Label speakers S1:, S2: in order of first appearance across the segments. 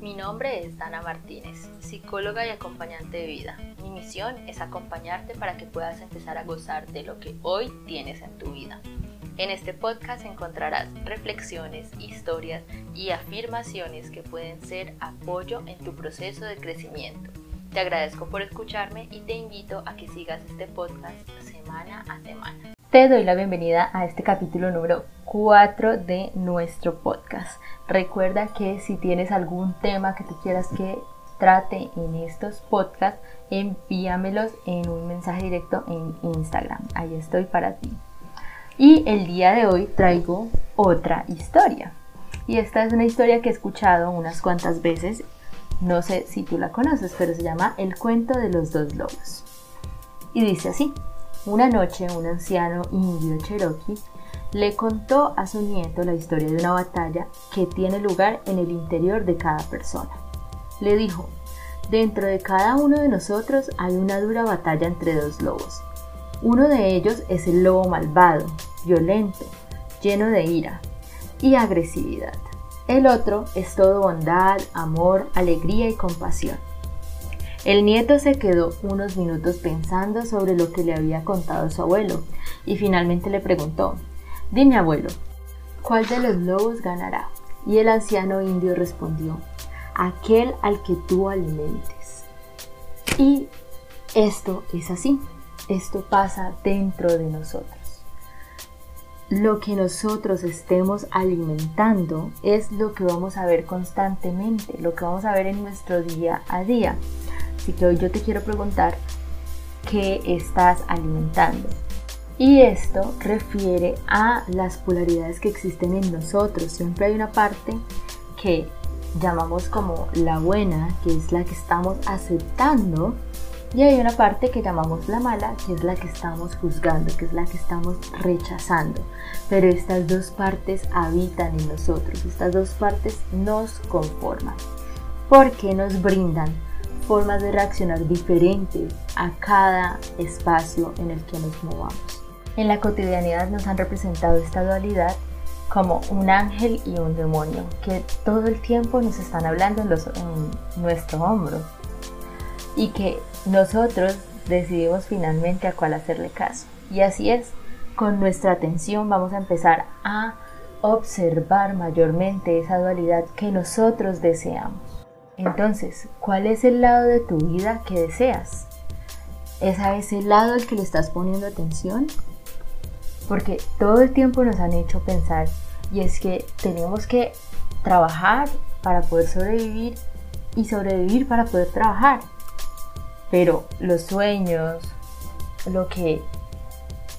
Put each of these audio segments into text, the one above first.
S1: Mi nombre es Dana Martínez, psicóloga y acompañante de vida. Mi misión es acompañarte para que puedas empezar a gozar de lo que hoy tienes en tu vida. En este podcast encontrarás reflexiones, historias y afirmaciones que pueden ser apoyo en tu proceso de crecimiento. Te agradezco por escucharme y te invito a que sigas este podcast semana a semana.
S2: Te doy la bienvenida a este capítulo número 4 de nuestro podcast. Recuerda que si tienes algún tema que tú quieras que trate en estos podcasts, envíamelos en un mensaje directo en Instagram. Ahí estoy para ti. Y el día de hoy traigo otra historia. Y esta es una historia que he escuchado unas cuantas veces. No sé si tú la conoces, pero se llama El cuento de los dos lobos. Y dice así. Una noche un anciano indio cherokee le contó a su nieto la historia de una batalla que tiene lugar en el interior de cada persona. Le dijo, dentro de cada uno de nosotros hay una dura batalla entre dos lobos. Uno de ellos es el lobo malvado, violento, lleno de ira y agresividad. El otro es todo bondad, amor, alegría y compasión. El nieto se quedó unos minutos pensando sobre lo que le había contado su abuelo y finalmente le preguntó, Dime abuelo, ¿cuál de los lobos ganará? Y el anciano indio respondió, aquel al que tú alimentes. Y esto es así, esto pasa dentro de nosotros. Lo que nosotros estemos alimentando es lo que vamos a ver constantemente, lo que vamos a ver en nuestro día a día. Así que hoy yo te quiero preguntar, ¿qué estás alimentando? Y esto refiere a las polaridades que existen en nosotros. Siempre hay una parte que llamamos como la buena, que es la que estamos aceptando, y hay una parte que llamamos la mala, que es la que estamos juzgando, que es la que estamos rechazando. Pero estas dos partes habitan en nosotros, estas dos partes nos conforman, porque nos brindan formas de reaccionar diferentes a cada espacio en el que nos movamos. En la cotidianidad nos han representado esta dualidad como un ángel y un demonio que todo el tiempo nos están hablando en, en nuestro hombro y que nosotros decidimos finalmente a cuál hacerle caso. Y así es, con nuestra atención vamos a empezar a observar mayormente esa dualidad que nosotros deseamos. Entonces, ¿cuál es el lado de tu vida que deseas? ¿Es a ese lado al que le estás poniendo atención? Porque todo el tiempo nos han hecho pensar y es que tenemos que trabajar para poder sobrevivir y sobrevivir para poder trabajar. Pero los sueños, lo que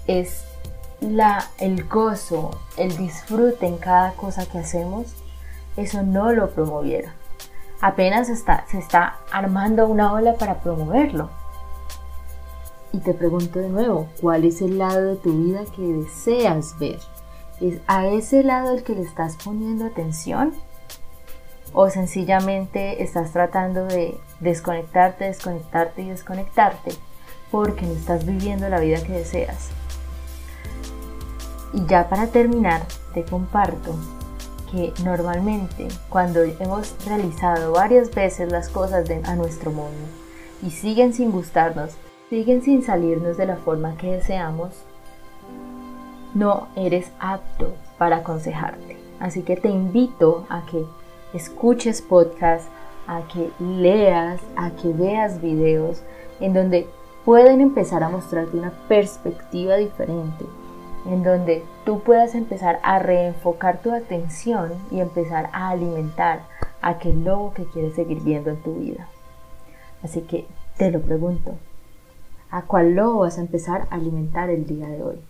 S2: es la, el gozo, el disfrute en cada cosa que hacemos, eso no lo promovieron apenas está, se está armando una ola para promoverlo. Y te pregunto de nuevo, ¿cuál es el lado de tu vida que deseas ver? ¿Es a ese lado el que le estás poniendo atención? ¿O sencillamente estás tratando de desconectarte, desconectarte y desconectarte porque no estás viviendo la vida que deseas? Y ya para terminar, te comparto que normalmente cuando hemos realizado varias veces las cosas a nuestro modo y siguen sin gustarnos, siguen sin salirnos de la forma que deseamos, no eres apto para aconsejarte. Así que te invito a que escuches podcasts, a que leas, a que veas videos en donde pueden empezar a mostrarte una perspectiva diferente en donde tú puedas empezar a reenfocar tu atención y empezar a alimentar aquel lobo que quieres seguir viendo en tu vida. Así que te lo pregunto, ¿a cuál lobo vas a empezar a alimentar el día de hoy?